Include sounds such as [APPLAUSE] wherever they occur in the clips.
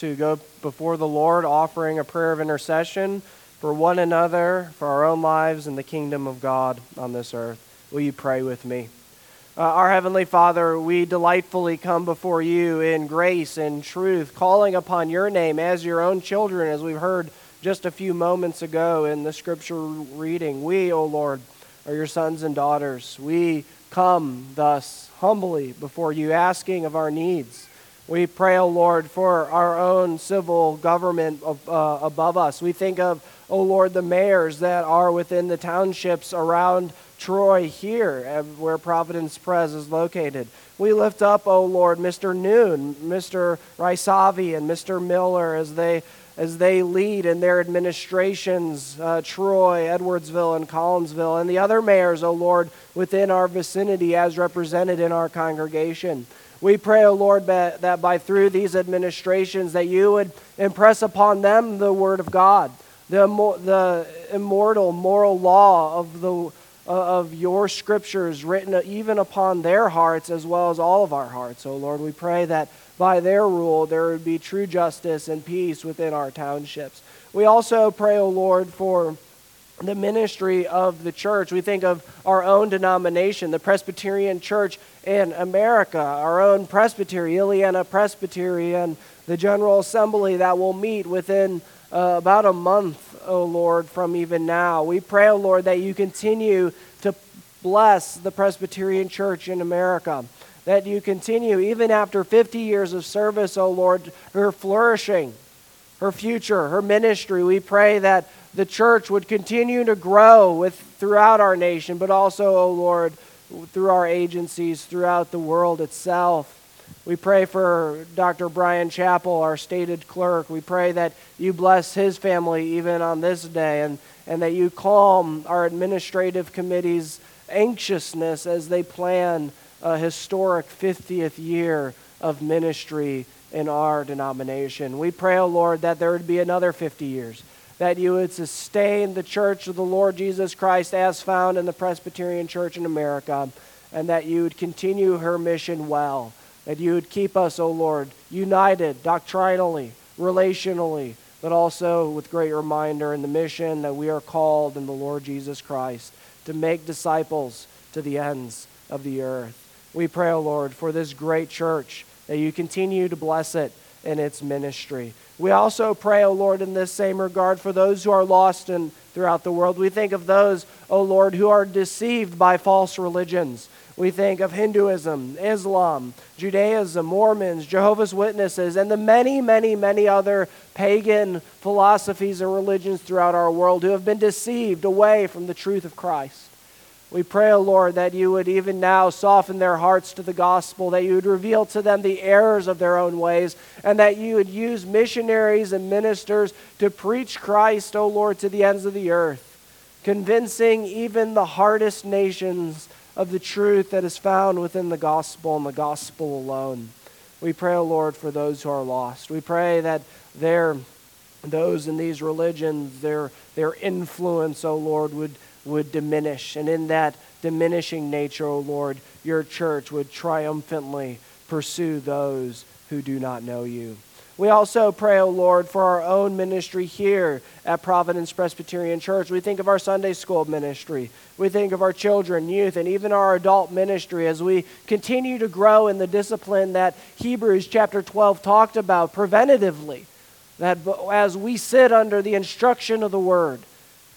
to go before the Lord offering a prayer of intercession for one another, for our own lives, and the kingdom of God on this earth. Will you pray with me? Uh, our Heavenly Father, we delightfully come before you in grace and truth, calling upon your name as your own children, as we've heard just a few moments ago in the scripture reading. We, O Lord, are your sons and daughters. We come thus humbly before you, asking of our needs. We pray, O Lord, for our own civil government uh, above us. We think of, O Lord, the mayors that are within the townships around Troy here, where Providence Pres is located. We lift up, O Lord, Mr. Noon, Mr. Risavy, and Mr. Miller as they as they lead in their administrations, uh, Troy, Edwardsville, and Collinsville, and the other mayors, O Lord, within our vicinity as represented in our congregation. We pray, O Lord, that, by through these administrations that you would impress upon them the word of God, the, the immortal moral law of the uh, of your scriptures written even upon their hearts as well as all of our hearts. O Lord, we pray that by their rule, there would be true justice and peace within our townships. We also pray, O oh Lord, for the ministry of the church. We think of our own denomination, the Presbyterian Church in America, our own presbytery, Illiana Presbyterian, the General Assembly that will meet within uh, about a month, O oh Lord, from even now. We pray, O oh Lord, that you continue to bless the Presbyterian Church in America that you continue, even after 50 years of service, O oh Lord, her flourishing, her future, her ministry. We pray that the church would continue to grow with, throughout our nation, but also, O oh Lord, through our agencies throughout the world itself. We pray for Dr. Bryan Chapell, our stated clerk. We pray that you bless his family even on this day and, and that you calm our administrative committee's anxiousness as they plan a historic 50th year of ministry in our denomination. We pray, O oh Lord, that there would be another 50 years, that you would sustain the church of the Lord Jesus Christ as found in the Presbyterian Church in America, and that you would continue her mission well, that you would keep us, O Lord, united doctrinally, relationally, but also with great reminder in the mission that we are called in the Lord Jesus Christ to make disciples to the ends of the earth. We pray, O Lord, for this great church, that you continue to bless it in its ministry. We also pray, O Lord, in this same regard for those who are lost in, throughout the world. We think of those, O Lord, who are deceived by false religions. We think of Hinduism, Islam, Judaism, Mormons, Jehovah's Witnesses, and the many, many, many other pagan philosophies and religions throughout our world who have been deceived away from the truth of Christ. We pray, O oh Lord, that you would even now soften their hearts to the gospel, that you would reveal to them the errors of their own ways, and that you would use missionaries and ministers to preach Christ, O oh Lord, to the ends of the earth, convincing even the hardest nations of the truth that is found within the gospel and the gospel alone. We pray, O oh Lord, for those who are lost. We pray that their those in these religions, their, their influence, O Lord, would would diminish. And in that diminishing nature, O Lord, your church would triumphantly pursue those who do not know you. We also pray, O Lord, for our own ministry here at Providence Presbyterian Church. We think of our Sunday school ministry. We think of our children, youth, and even our adult ministry as we continue to grow in the discipline that Hebrews chapter 12 talked about preventatively. That as we sit under the instruction of the Word,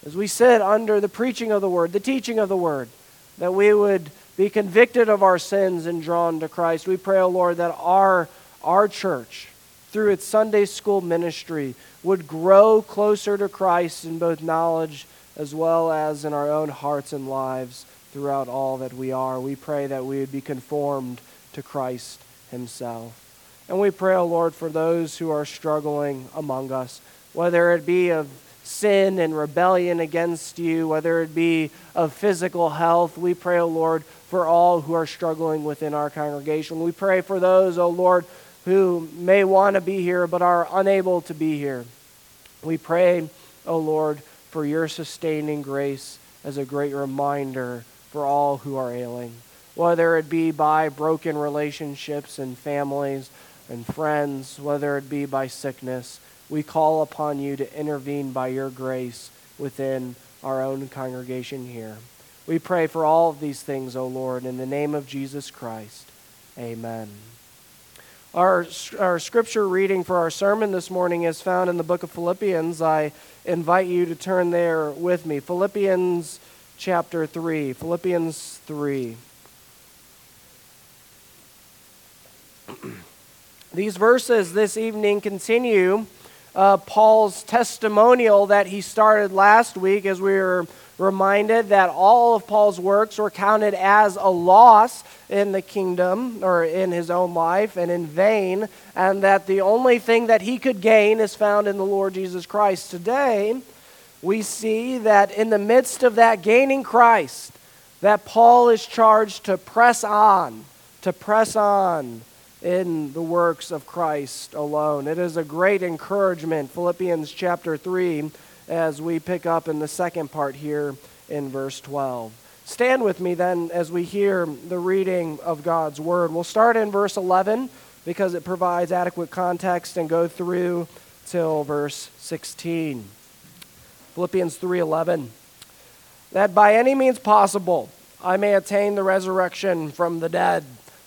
as we sit under the preaching of the word, the teaching of the word, that we would be convicted of our sins and drawn to Christ. We pray, O oh Lord, that our, our church, through its Sunday school ministry, would grow closer to Christ in both knowledge as well as in our own hearts and lives throughout all that we are. We pray that we would be conformed to Christ Himself. And we pray, O oh Lord, for those who are struggling among us, whether it be of sin and rebellion against you, whether it be of physical health. We pray, O oh Lord, for all who are struggling within our congregation. We pray for those, O oh Lord, who may want to be here but are unable to be here. We pray, O oh Lord, for your sustaining grace as a great reminder for all who are ailing, whether it be by broken relationships and families and friends, whether it be by sickness. We call upon you to intervene by your grace within our own congregation here. We pray for all of these things, O Lord, in the name of Jesus Christ. Amen. Our, our scripture reading for our sermon this morning is found in the book of Philippians. I invite you to turn there with me. Philippians chapter 3. Philippians 3. [CLEARS THROAT] These verses this evening continue uh, Paul's testimonial that he started last week as we were reminded that all of Paul's works were counted as a loss in the kingdom or in his own life and in vain, and that the only thing that he could gain is found in the Lord Jesus Christ. Today, we see that in the midst of that gaining Christ, that Paul is charged to press on, to press on in the works of Christ alone. It is a great encouragement, Philippians chapter 3 as we pick up in the second part here in verse 12. Stand with me then as we hear the reading of God's word. We'll start in verse 11 because it provides adequate context and go through till verse 16. Philippians 3:11 that by any means possible I may attain the resurrection from the dead.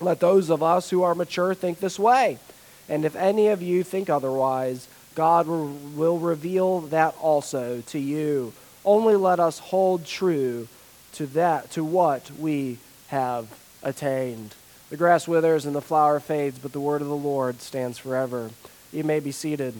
Let those of us who are mature think this way. And if any of you think otherwise, God will reveal that also to you. Only let us hold true to that, to what we have attained. The grass withers and the flower fades, but the word of the Lord stands forever. You may be seated.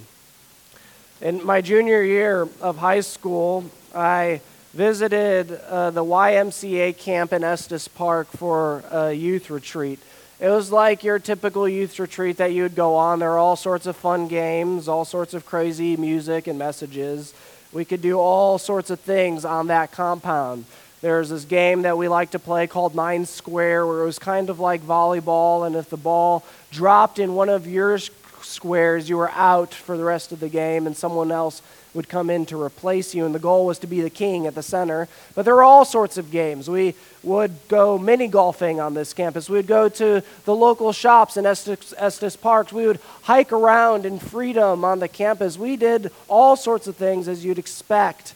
In my junior year of high school, I visited uh, the YMCA camp in Estes Park for a youth retreat. It was like your typical youth retreat that you'd go on. There were all sorts of fun games, all sorts of crazy music and messages. We could do all sorts of things on that compound. There's this game that we like to play called Nine Square, where it was kind of like volleyball, and if the ball dropped in one of your squares, you were out for the rest of the game, and someone else would come in to replace you, and the goal was to be the king at the center. But there were all sorts of games. We would go mini golfing on this campus. We would go to the local shops in Estes, Estes Parks. We would hike around in freedom on the campus. We did all sorts of things as you'd expect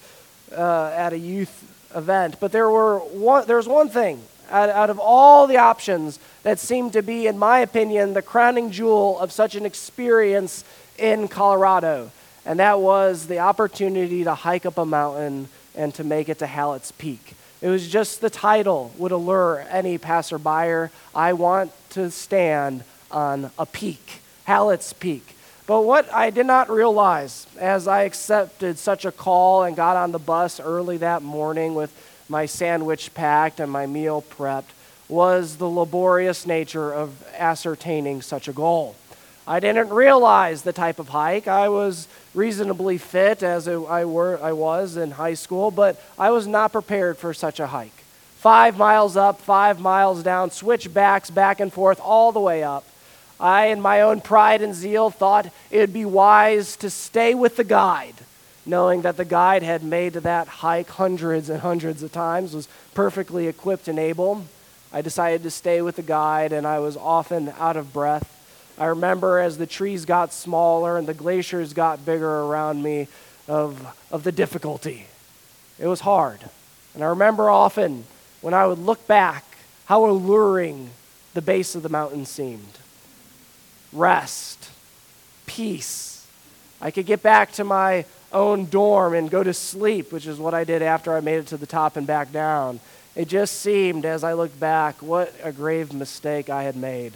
uh, at a youth event. But there, were one, there was one thing out, out of all the options that seemed to be, in my opinion, the crowning jewel of such an experience in Colorado and that was the opportunity to hike up a mountain and to make it to Hallett's Peak. It was just the title would allure any passerby. I want to stand on a peak, Hallett's Peak. But what I did not realize as I accepted such a call and got on the bus early that morning with my sandwich packed and my meal prepped was the laborious nature of ascertaining such a goal. I didn't realize the type of hike. I was reasonably fit as I, were, I was in high school, but I was not prepared for such a hike. Five miles up, five miles down, switchbacks back and forth all the way up. I, in my own pride and zeal, thought it would be wise to stay with the guide, knowing that the guide had made that hike hundreds and hundreds of times, was perfectly equipped and able. I decided to stay with the guide, and I was often out of breath I remember as the trees got smaller and the glaciers got bigger around me of, of the difficulty. It was hard. And I remember often when I would look back how alluring the base of the mountain seemed. Rest, peace. I could get back to my own dorm and go to sleep, which is what I did after I made it to the top and back down. It just seemed, as I looked back, what a grave mistake I had made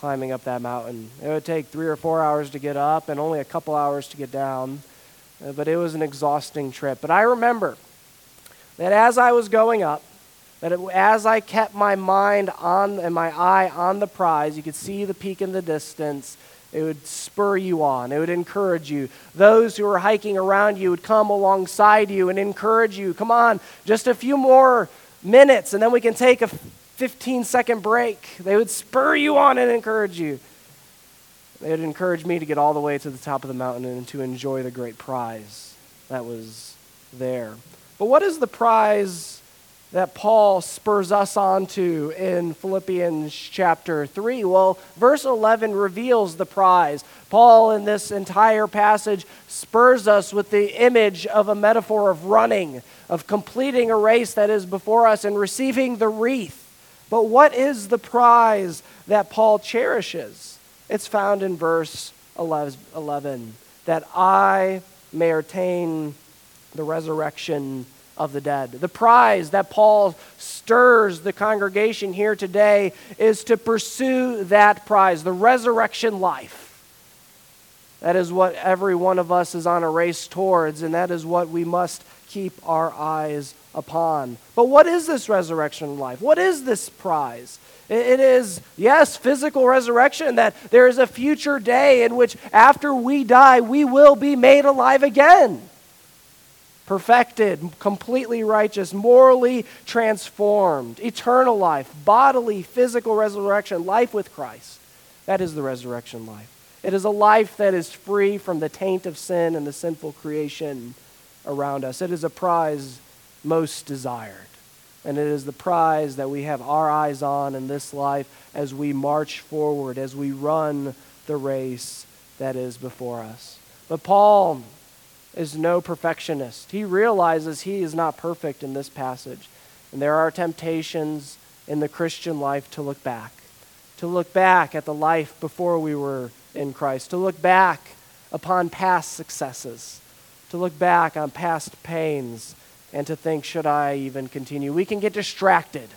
climbing up that mountain. It would take three or four hours to get up and only a couple hours to get down, uh, but it was an exhausting trip. But I remember that as I was going up, that it, as I kept my mind on and my eye on the prize, you could see the peak in the distance, It would spur you on. It would encourage you. Those who were hiking around you would come alongside you and encourage you. Come on, just a few more minutes, and then we can take a 15 second break. They would spur you on and encourage you. They would encourage me to get all the way to the top of the mountain and to enjoy the great prize that was there. But what is the prize that Paul spurs us on to in Philippians chapter 3? Well, verse 11 reveals the prize. Paul, in this entire passage, spurs us with the image of a metaphor of running, of completing a race that is before us and receiving the wreath. But what is the prize that Paul cherishes? It's found in verse 11 that I may attain the resurrection of the dead. The prize that Paul stirs the congregation here today is to pursue that prize, the resurrection life. That is what every one of us is on a race towards, and that is what we must keep our eyes upon. But what is this resurrection life? What is this prize? It is, yes, physical resurrection, that there is a future day in which after we die, we will be made alive again perfected, completely righteous, morally transformed, eternal life, bodily, physical resurrection, life with Christ. That is the resurrection life. It is a life that is free from the taint of sin and the sinful creation around us. It is a prize most desired. And it is the prize that we have our eyes on in this life as we march forward, as we run the race that is before us. But Paul is no perfectionist. He realizes he is not perfect in this passage. And there are temptations in the Christian life to look back, to look back at the life before we were in Christ, to look back upon past successes, to look back on past pains, and to think, should I even continue? We can get distracted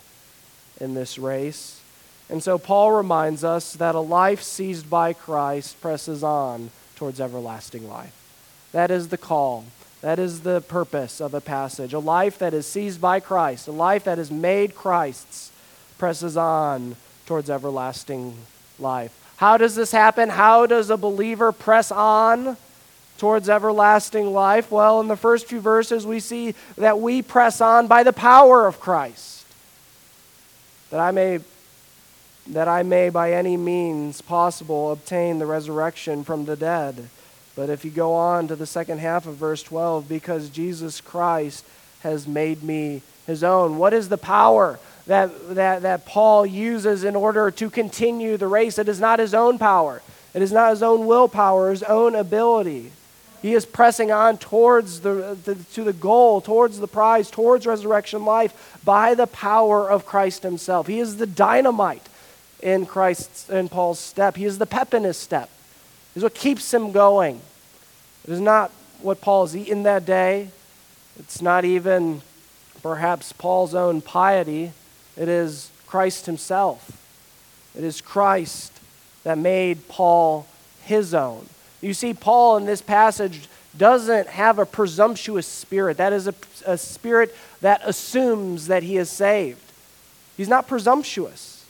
in this race. And so Paul reminds us that a life seized by Christ presses on towards everlasting life. That is the call. That is the purpose of a passage. A life that is seized by Christ, a life that is made Christ's, presses on towards everlasting life. How does this happen? How does a believer press on towards everlasting life? Well, in the first few verses, we see that we press on by the power of Christ. That I may that I may by any means possible obtain the resurrection from the dead. But if you go on to the second half of verse 12, because Jesus Christ has made me his own. What is the power that, that, that Paul uses in order to continue the race? It is not his own power, it is not his own willpower, his own ability. He is pressing on towards the, the, to the goal, towards the prize, towards resurrection life by the power of Christ himself. He is the dynamite in Christ's in Paul's step. He is the pep in his step is what keeps him going. It is not what Paul Paul's eaten that day. It's not even perhaps Paul's own piety. It is Christ himself. It is Christ that made Paul his own. You see, Paul in this passage doesn't have a presumptuous spirit. That is a, a spirit that assumes that he is saved. He's not presumptuous.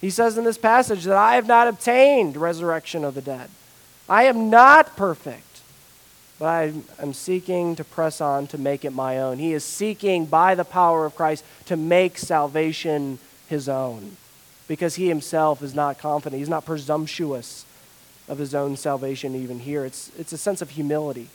He says in this passage that I have not obtained resurrection of the dead. I am not perfect, but I am seeking to press on to make it my own. He is seeking, by the power of Christ, to make salvation his own because he himself is not confident. He's not presumptuous of his own salvation, even here. It's, it's a sense of humility.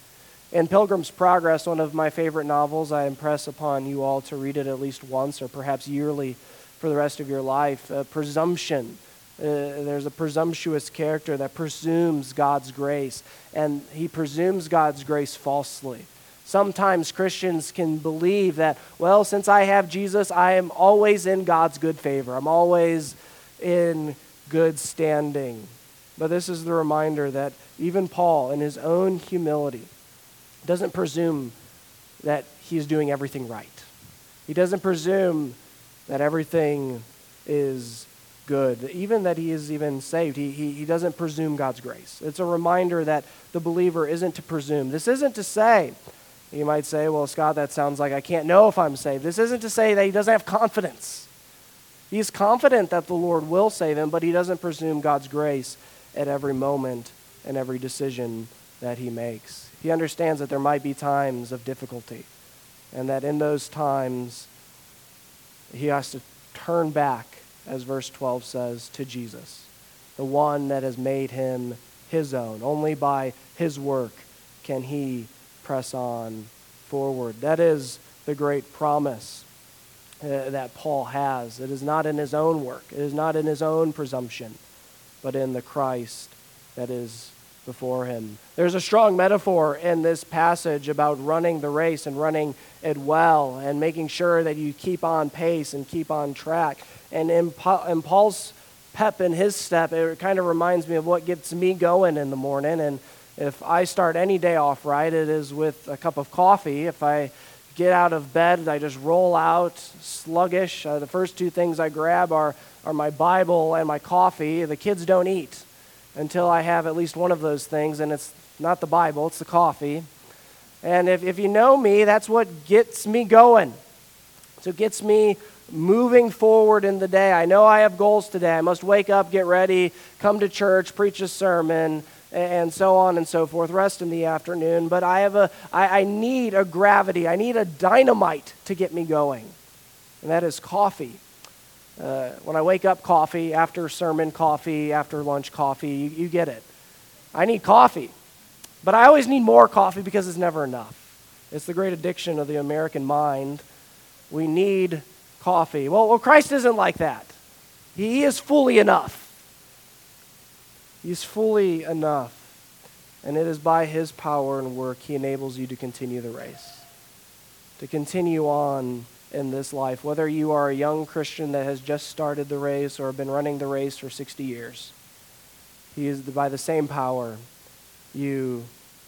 In Pilgrim's Progress, one of my favorite novels, I impress upon you all to read it at least once or perhaps yearly for the rest of your life. Presumption uh, there's a presumptuous character that presumes God's grace, and he presumes God's grace falsely. Sometimes Christians can believe that, well, since I have Jesus, I am always in God's good favor. I'm always in good standing. But this is the reminder that even Paul, in his own humility, doesn't presume that he is doing everything right. He doesn't presume that everything is good, even that he is even saved. He, he, he doesn't presume God's grace. It's a reminder that the believer isn't to presume. This isn't to say, you might say, well, Scott, that sounds like I can't know if I'm saved. This isn't to say that he doesn't have confidence. He's confident that the Lord will save him, but he doesn't presume God's grace at every moment and every decision that he makes. He understands that there might be times of difficulty, and that in those times, he has to turn back, as verse 12 says, to Jesus, the one that has made him his own. Only by his work can he press on forward. That is the great promise uh, that Paul has. It is not in his own work, it is not in his own presumption, but in the Christ that is before him. There's a strong metaphor in this passage about running the race and running it well and making sure that you keep on pace and keep on track. And in Paul's pep in his step, it kind of reminds me of what gets me going in the morning. And if I start any day off right, it is with a cup of coffee. If I get out of bed, I just roll out sluggish. Uh, the first two things I grab are, are my Bible and my coffee. The kids don't eat until I have at least one of those things, and it's not the Bible, it's the coffee. And if, if you know me, that's what gets me going. So it gets me moving forward in the day. I know I have goals today. I must wake up, get ready, come to church, preach a sermon, and so on and so forth, rest in the afternoon. But I, have a, I, I need a gravity, I need a dynamite to get me going, and that is coffee. Uh, when I wake up, coffee, after sermon, coffee, after lunch, coffee, you, you get it. I need coffee. But I always need more coffee because it's never enough. It's the great addiction of the American mind. We need coffee. Well, well Christ isn't like that. He is fully enough. He's fully enough. And it is by his power and work he enables you to continue the race, to continue on in this life, whether you are a young Christian that has just started the race or been running the race for 60 years. He is by the same power you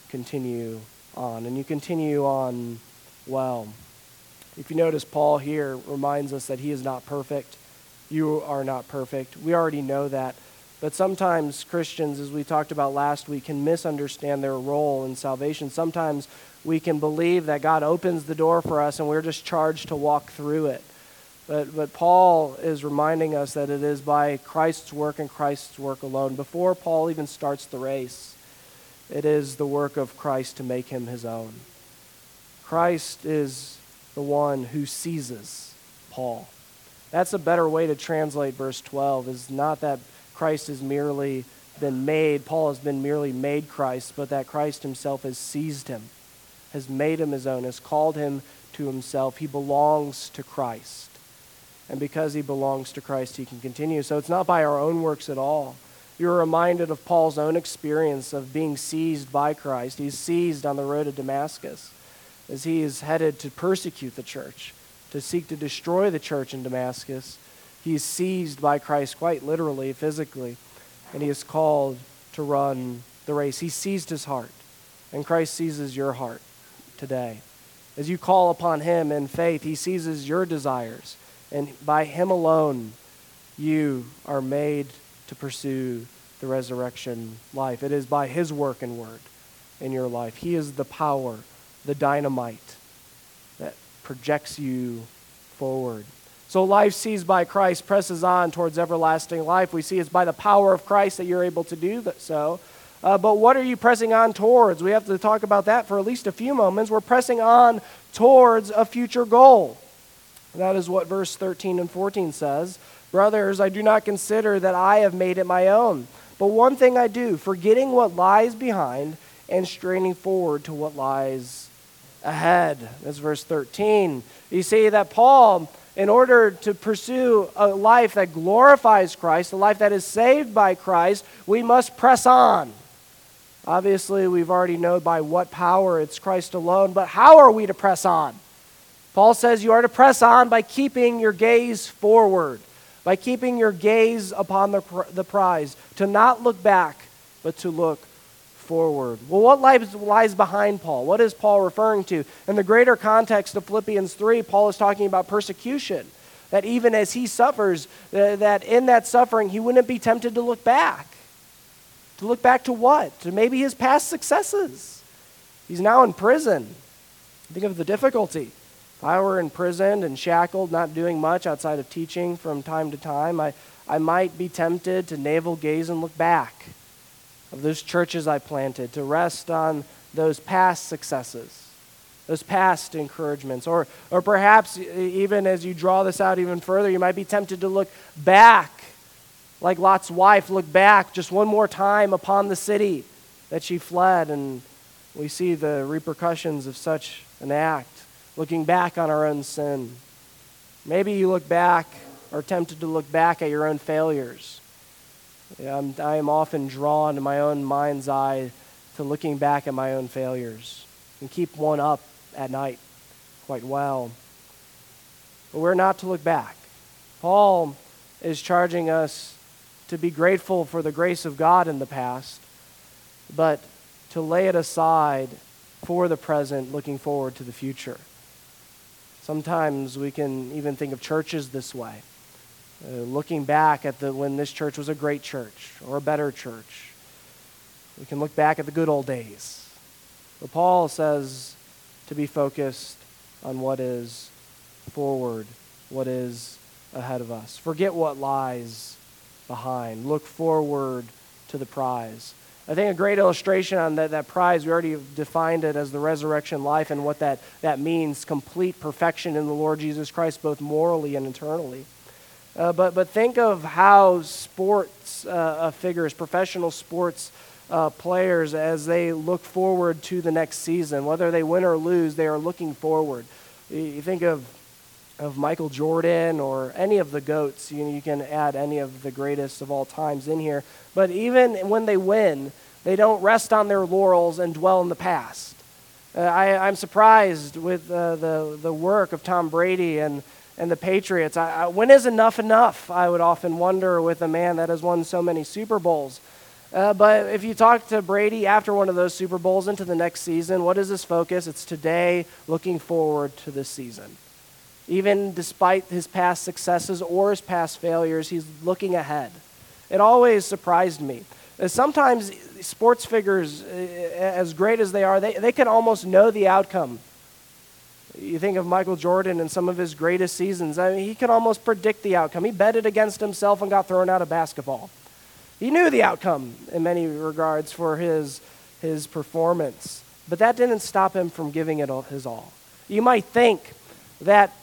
continue on, and you continue on well. If you notice, Paul here reminds us that he is not perfect. You are not perfect. We already know that. But sometimes Christians, as we talked about last week, can misunderstand their role in salvation. Sometimes we can believe that God opens the door for us and we're just charged to walk through it. But, but Paul is reminding us that it is by Christ's work and Christ's work alone. Before Paul even starts the race, it is the work of Christ to make him his own. Christ is the one who seizes Paul. That's a better way to translate verse 12, is not that Christ has merely been made, Paul has been merely made Christ, but that Christ himself has seized him, has made him his own, has called him to himself. He belongs to Christ. And because he belongs to Christ, he can continue. So it's not by our own works at all. You're reminded of Paul's own experience of being seized by Christ. He's seized on the road to Damascus as he is headed to persecute the church, to seek to destroy the church in Damascus. He's seized by Christ quite literally, physically, and he is called to run the race. He seized his heart, and Christ seizes your heart today. As you call upon him in faith, he seizes your desires, and by him alone, you are made to pursue the resurrection life. It is by his work and word in your life. He is the power, the dynamite that projects you forward. So life seized by Christ presses on towards everlasting life. We see it's by the power of Christ that you're able to do that so. Uh, but what are you pressing on towards? We have to talk about that for at least a few moments. We're pressing on towards a future goal. That is what verse 13 and 14 says. Brothers, I do not consider that I have made it my own. But one thing I do, forgetting what lies behind and straining forward to what lies ahead. That's verse 13. You see that Paul in order to pursue a life that glorifies Christ, a life that is saved by Christ, we must press on. Obviously, we've already known by what power it's Christ alone, but how are we to press on? Paul says you are to press on by keeping your gaze forward, by keeping your gaze upon the, the prize, to not look back, but to look forward. Well, what lies, lies behind Paul? What is Paul referring to? In the greater context of Philippians 3, Paul is talking about persecution. That even as he suffers, uh, that in that suffering, he wouldn't be tempted to look back. To look back to what? To maybe his past successes. He's now in prison. Think of the difficulty. If I were imprisoned and shackled, not doing much outside of teaching from time to time, I, I might be tempted to navel gaze and look back of those churches I planted, to rest on those past successes, those past encouragements. Or, or perhaps, even as you draw this out even further, you might be tempted to look back, like Lot's wife, look back just one more time upon the city that she fled. And we see the repercussions of such an act, looking back on our own sin. Maybe you look back, or tempted to look back at your own failures. I'm, I am often drawn in my own mind's eye to looking back at my own failures and keep one up at night quite well. But we're not to look back. Paul is charging us to be grateful for the grace of God in the past, but to lay it aside for the present, looking forward to the future. Sometimes we can even think of churches this way. Uh, looking back at the, when this church was a great church or a better church, we can look back at the good old days. But Paul says to be focused on what is forward, what is ahead of us. Forget what lies behind. Look forward to the prize. I think a great illustration on that, that prize, we already defined it as the resurrection life and what that, that means complete perfection in the Lord Jesus Christ, both morally and eternally. Uh, but, but think of how sports uh, uh, figures, professional sports uh, players, as they look forward to the next season, whether they win or lose, they are looking forward. You think of, of Michael Jordan or any of the GOATs. You, you can add any of the greatest of all times in here. But even when they win, they don't rest on their laurels and dwell in the past. Uh, I, I'm surprised with uh, the, the work of Tom Brady and and the Patriots. I, I, when is enough enough? I would often wonder with a man that has won so many Super Bowls. Uh, but if you talk to Brady after one of those Super Bowls into the next season, what is his focus? It's today, looking forward to this season. Even despite his past successes or his past failures, he's looking ahead. It always surprised me. Uh, sometimes sports figures, uh, as great as they are, they, they can almost know the outcome you think of Michael Jordan and some of his greatest seasons. I mean, he could almost predict the outcome. He betted against himself and got thrown out of basketball. He knew the outcome in many regards for his, his performance, but that didn't stop him from giving it all, his all. You might think that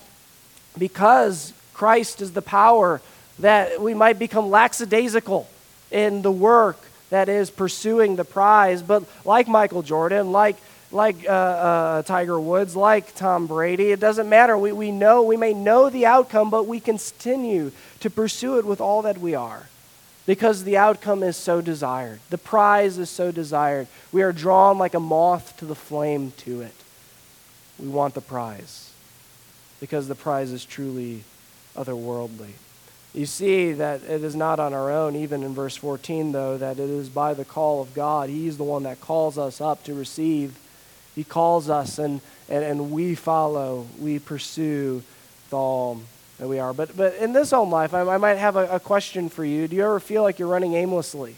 because Christ is the power, that we might become lackadaisical in the work that is pursuing the prize. But like Michael Jordan, like like uh, uh, Tiger Woods, like Tom Brady. It doesn't matter. We, we know, we may know the outcome, but we continue to pursue it with all that we are because the outcome is so desired. The prize is so desired. We are drawn like a moth to the flame to it. We want the prize because the prize is truly otherworldly. You see that it is not on our own, even in verse 14, though, that it is by the call of God. He's the one that calls us up to receive he calls us, and, and, and we follow, we pursue the all that we are. But, but in this own life, I, I might have a, a question for you. Do you ever feel like you're running aimlessly?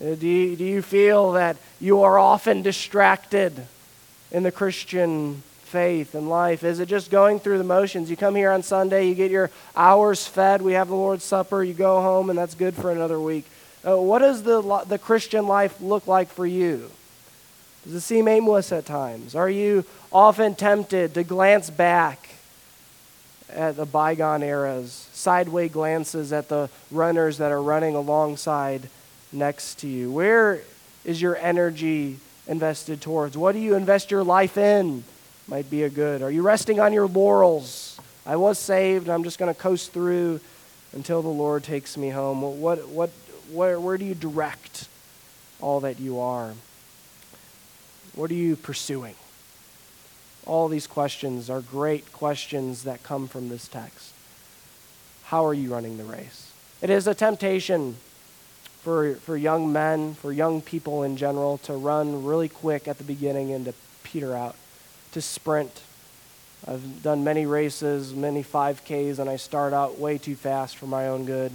Uh, do you, do you feel that you are often distracted in the Christian faith and life? Is it just going through the motions? You come here on Sunday, you get your hours fed, we have the Lord's Supper, you go home, and that's good for another week. Uh, what does the, the Christian life look like for you? Does it seem aimless at times? Are you often tempted to glance back at the bygone eras, sideway glances at the runners that are running alongside next to you? Where is your energy invested towards? What do you invest your life in? Might be a good. Are you resting on your laurels? I was saved, I'm just going to coast through until the Lord takes me home. What, what, where, where do you direct all that you are? What are you pursuing? All these questions are great questions that come from this text. How are you running the race? It is a temptation for, for young men, for young people in general, to run really quick at the beginning and to peter out, to sprint. I've done many races, many 5Ks, and I start out way too fast for my own good.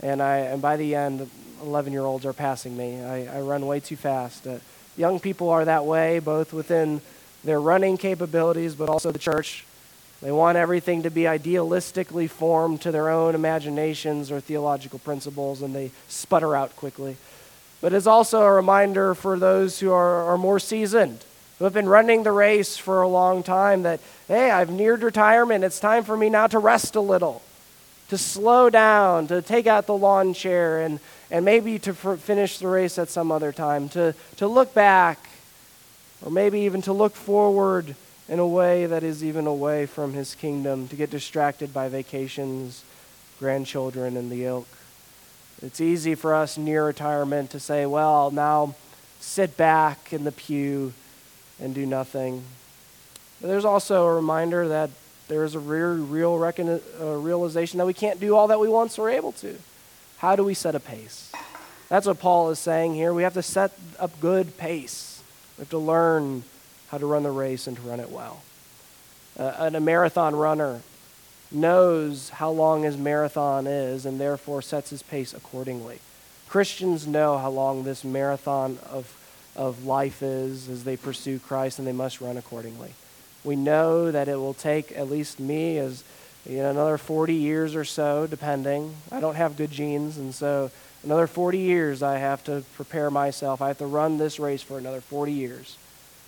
And, I, and by the end, 11 year olds are passing me. I, I run way too fast. Uh, Young people are that way, both within their running capabilities, but also the church. They want everything to be idealistically formed to their own imaginations or theological principles, and they sputter out quickly. but it's also a reminder for those who are, are more seasoned, who have been running the race for a long time, that, hey, I've neared retirement. It's time for me now to rest a little, to slow down, to take out the lawn chair, and, and maybe to finish the race at some other time, to, to look back, or maybe even to look forward in a way that is even away from his kingdom, to get distracted by vacations, grandchildren, and the ilk. It's easy for us near retirement to say, well, now sit back in the pew and do nothing. But there's also a reminder that there is a real, real recon- uh, realization that we can't do all that we once were able to. How do we set a pace? That's what Paul is saying here. We have to set a good pace. We have to learn how to run the race and to run it well. Uh, a marathon runner knows how long his marathon is and therefore sets his pace accordingly. Christians know how long this marathon of, of life is as they pursue Christ and they must run accordingly. We know that it will take at least me as you know, another 40 years or so, depending. I don't have good genes, and so another 40 years I have to prepare myself. I have to run this race for another 40 years.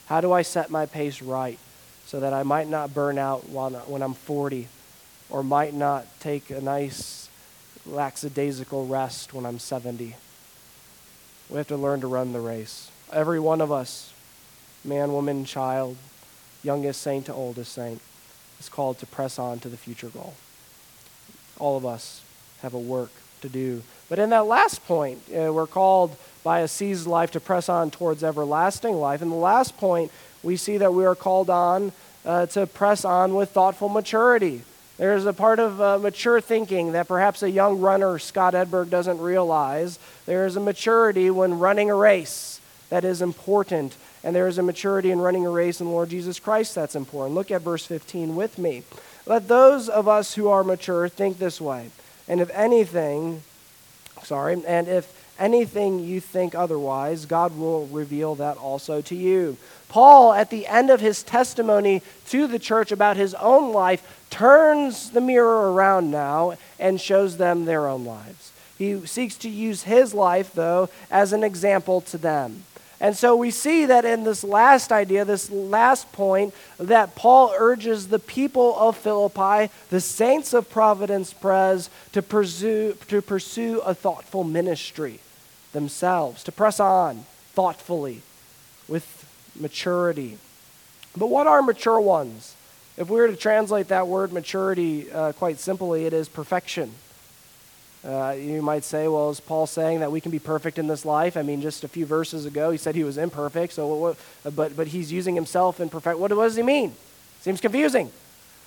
How do I set my pace right so that I might not burn out when I'm 40 or might not take a nice lackadaisical rest when I'm 70? We have to learn to run the race. Every one of us, man, woman, child, youngest saint to oldest saint, is called to press on to the future goal. All of us have a work to do. But in that last point, uh, we're called by a seized life to press on towards everlasting life. In the last point, we see that we are called on uh, to press on with thoughtful maturity. There's a part of uh, mature thinking that perhaps a young runner, Scott Edberg, doesn't realize. There is a maturity when running a race that is important, and there is a maturity in running a race in the Lord Jesus Christ that's important. Look at verse 15 with me. Let those of us who are mature think this way. And if anything, sorry, and if anything you think otherwise, God will reveal that also to you. Paul, at the end of his testimony to the church about his own life, turns the mirror around now and shows them their own lives. He seeks to use his life, though, as an example to them. And so we see that in this last idea, this last point, that Paul urges the people of Philippi, the saints of Providence Pres, to pursue, to pursue a thoughtful ministry themselves, to press on thoughtfully with maturity. But what are mature ones? If we were to translate that word maturity uh, quite simply, it is perfection. Uh, you might say, well, is Paul saying that we can be perfect in this life? I mean, just a few verses ago, he said he was imperfect, so what, but, but he's using himself in perfect. What, what does he mean? Seems confusing.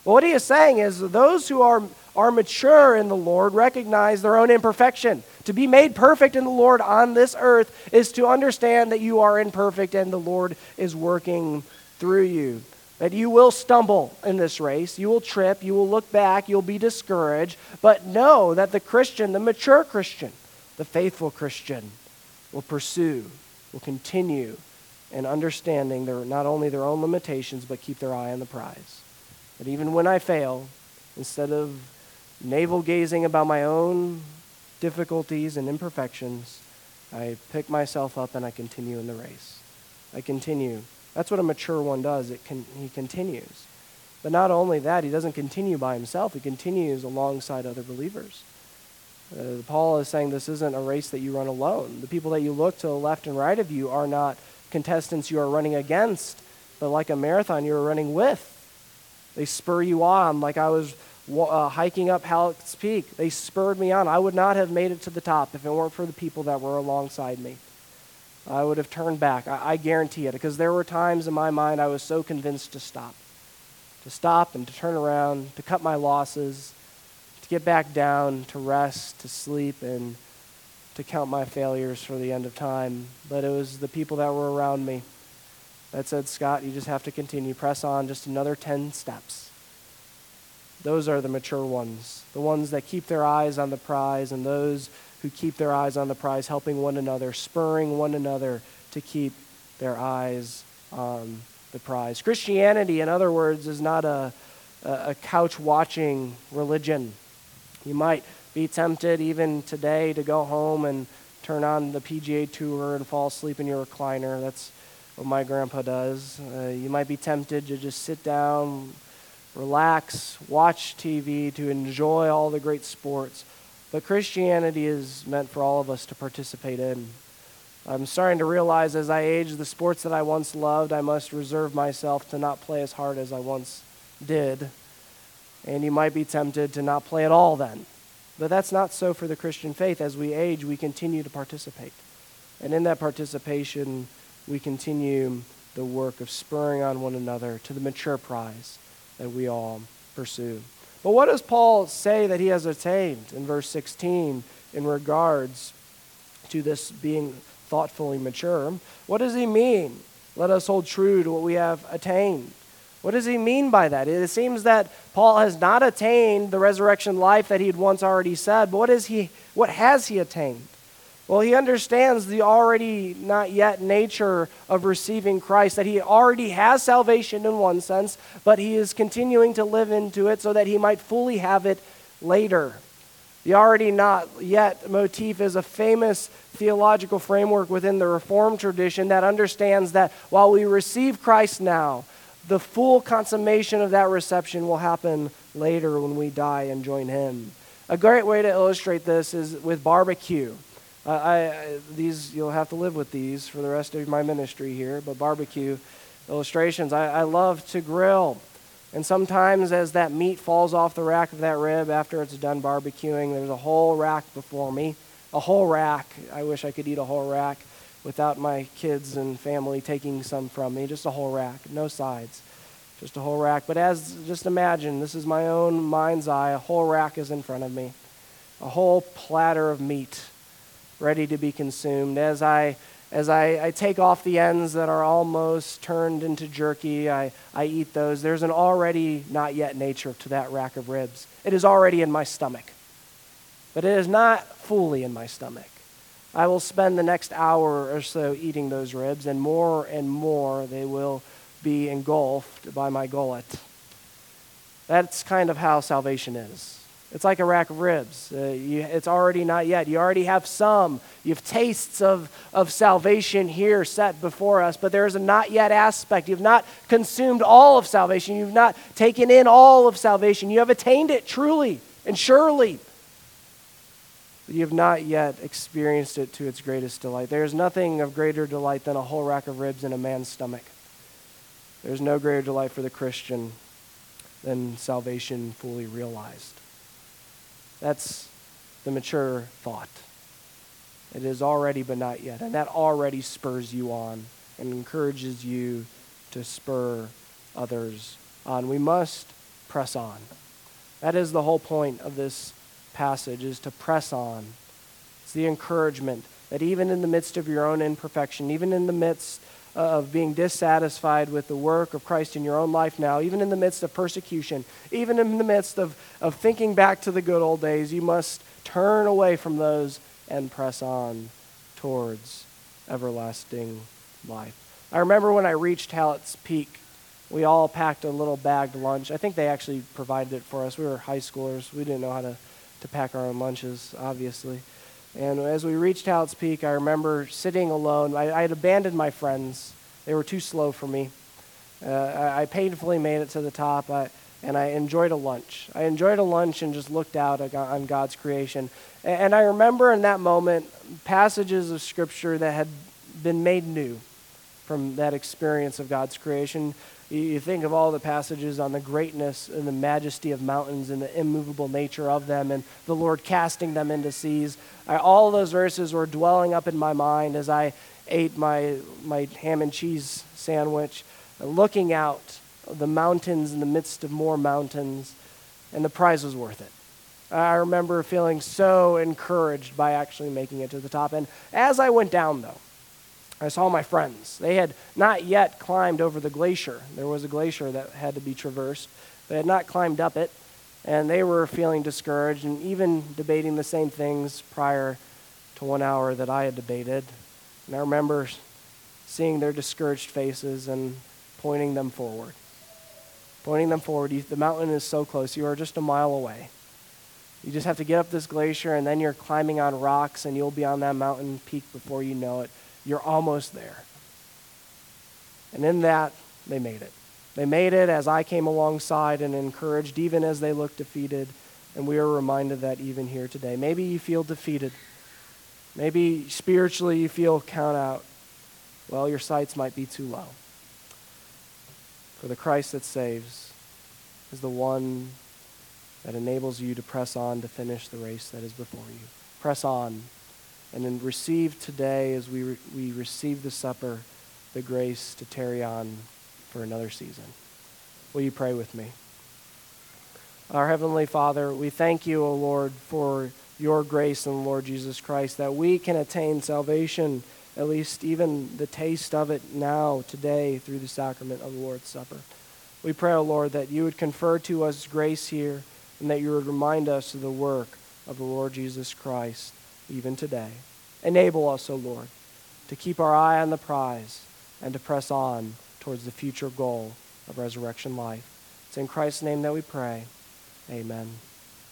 Well, what he is saying is those who are, are mature in the Lord recognize their own imperfection. To be made perfect in the Lord on this earth is to understand that you are imperfect and the Lord is working through you that you will stumble in this race, you will trip, you will look back, you'll be discouraged, but know that the Christian, the mature Christian, the faithful Christian, will pursue, will continue in understanding their, not only their own limitations, but keep their eye on the prize. That even when I fail, instead of navel gazing about my own difficulties and imperfections, I pick myself up and I continue in the race. I continue that's what a mature one does. It can, he continues. But not only that, he doesn't continue by himself, he continues alongside other believers. Uh, Paul is saying this isn't a race that you run alone. The people that you look to the left and right of you are not contestants you are running against, but like a marathon, you're running with. They spur you on, like I was uh, hiking up Hallett's Peak. They spurred me on. I would not have made it to the top if it weren't for the people that were alongside me. I would have turned back. I, I guarantee it. Because there were times in my mind I was so convinced to stop. To stop and to turn around, to cut my losses, to get back down, to rest, to sleep, and to count my failures for the end of time. But it was the people that were around me that said, Scott, you just have to continue. Press on just another 10 steps. Those are the mature ones, the ones that keep their eyes on the prize, and those who keep their eyes on the prize, helping one another, spurring one another to keep their eyes on the prize. Christianity, in other words, is not a, a couch watching religion. You might be tempted even today to go home and turn on the PGA Tour and fall asleep in your recliner. That's what my grandpa does. Uh, you might be tempted to just sit down, relax, watch TV, to enjoy all the great sports. But Christianity is meant for all of us to participate in. I'm starting to realize as I age, the sports that I once loved, I must reserve myself to not play as hard as I once did. And you might be tempted to not play at all then. But that's not so for the Christian faith. As we age, we continue to participate. And in that participation, we continue the work of spurring on one another to the mature prize that we all pursue. But what does Paul say that he has attained in verse 16 in regards to this being thoughtfully mature? What does he mean? Let us hold true to what we have attained. What does he mean by that? It seems that Paul has not attained the resurrection life that he had once already said, but what, is he, what has he attained? Well, he understands the already not yet nature of receiving Christ, that he already has salvation in one sense, but he is continuing to live into it so that he might fully have it later. The already not yet motif is a famous theological framework within the Reformed tradition that understands that while we receive Christ now, the full consummation of that reception will happen later when we die and join him. A great way to illustrate this is with barbecue. Uh, I, I, these you'll have to live with these for the rest of my ministry here. But barbecue illustrations, I, I love to grill, and sometimes as that meat falls off the rack of that rib after it's done barbecuing, there's a whole rack before me, a whole rack. I wish I could eat a whole rack without my kids and family taking some from me. Just a whole rack, no sides, just a whole rack. But as just imagine, this is my own mind's eye. A whole rack is in front of me, a whole platter of meat ready to be consumed. As I as I, I, take off the ends that are almost turned into jerky, I, I eat those. There's an already not yet nature to that rack of ribs. It is already in my stomach, but it is not fully in my stomach. I will spend the next hour or so eating those ribs, and more and more they will be engulfed by my gullet. That's kind of how salvation is. It's like a rack of ribs. Uh, you, it's already not yet. You already have some. You have tastes of, of salvation here set before us, but there is a not yet aspect. You've not consumed all of salvation. You've not taken in all of salvation. You have attained it truly and surely. But you have not yet experienced it to its greatest delight. There is nothing of greater delight than a whole rack of ribs in a man's stomach. There's no greater delight for the Christian than salvation fully realized. That's the mature thought. It is already, but not yet. And that already spurs you on and encourages you to spur others on. We must press on. That is the whole point of this passage is to press on. It's the encouragement that even in the midst of your own imperfection, even in the midst Uh, of being dissatisfied with the work of Christ in your own life now, even in the midst of persecution, even in the midst of, of thinking back to the good old days, you must turn away from those and press on towards everlasting life. I remember when I reached Hallett's Peak, we all packed a little bagged lunch. I think they actually provided it for us. We were high schoolers. We didn't know how to, to pack our own lunches, obviously. And as we reached Hallett's Peak, I remember sitting alone. I, I had abandoned my friends, they were too slow for me. Uh, I, I, painfully made it to the top, I, and I enjoyed a lunch. I enjoyed a lunch and just looked out on God's creation. And, and I remember in that moment passages of Scripture that had been made new from that experience of God's creation. You think of all the passages on the greatness and the majesty of mountains and the immovable nature of them and the Lord casting them into seas. I, all those verses were dwelling up in my mind as I ate my, my ham and cheese sandwich, looking out the mountains in the midst of more mountains, and the prize was worth it. I remember feeling so encouraged by actually making it to the top. And as I went down, though, I saw my friends. They had not yet climbed over the glacier. There was a glacier that had to be traversed. They had not climbed up it, and they were feeling discouraged and even debating the same things prior to one hour that I had debated. And I remember seeing their discouraged faces and pointing them forward. Pointing them forward. The mountain is so close. You are just a mile away. You just have to get up this glacier, and then you're climbing on rocks, and you'll be on that mountain peak before you know it. You're almost there. And in that, they made it. They made it as I came alongside and encouraged, even as they looked defeated. And we are reminded that even here today. Maybe you feel defeated. Maybe spiritually you feel count out. Well, your sights might be too low. For the Christ that saves is the one that enables you to press on to finish the race that is before you. Press on and then receive today as we, re- we receive the supper the grace to tarry on for another season. Will you pray with me? Our Heavenly Father, we thank you, O Lord, for your grace in the Lord Jesus Christ, that we can attain salvation, at least even the taste of it now, today, through the sacrament of the Lord's Supper. We pray, O Lord, that you would confer to us grace here and that you would remind us of the work of the Lord Jesus Christ even today. Enable us, O Lord, to keep our eye on the prize and to press on towards the future goal of resurrection life. It's in Christ's name that we pray. Amen.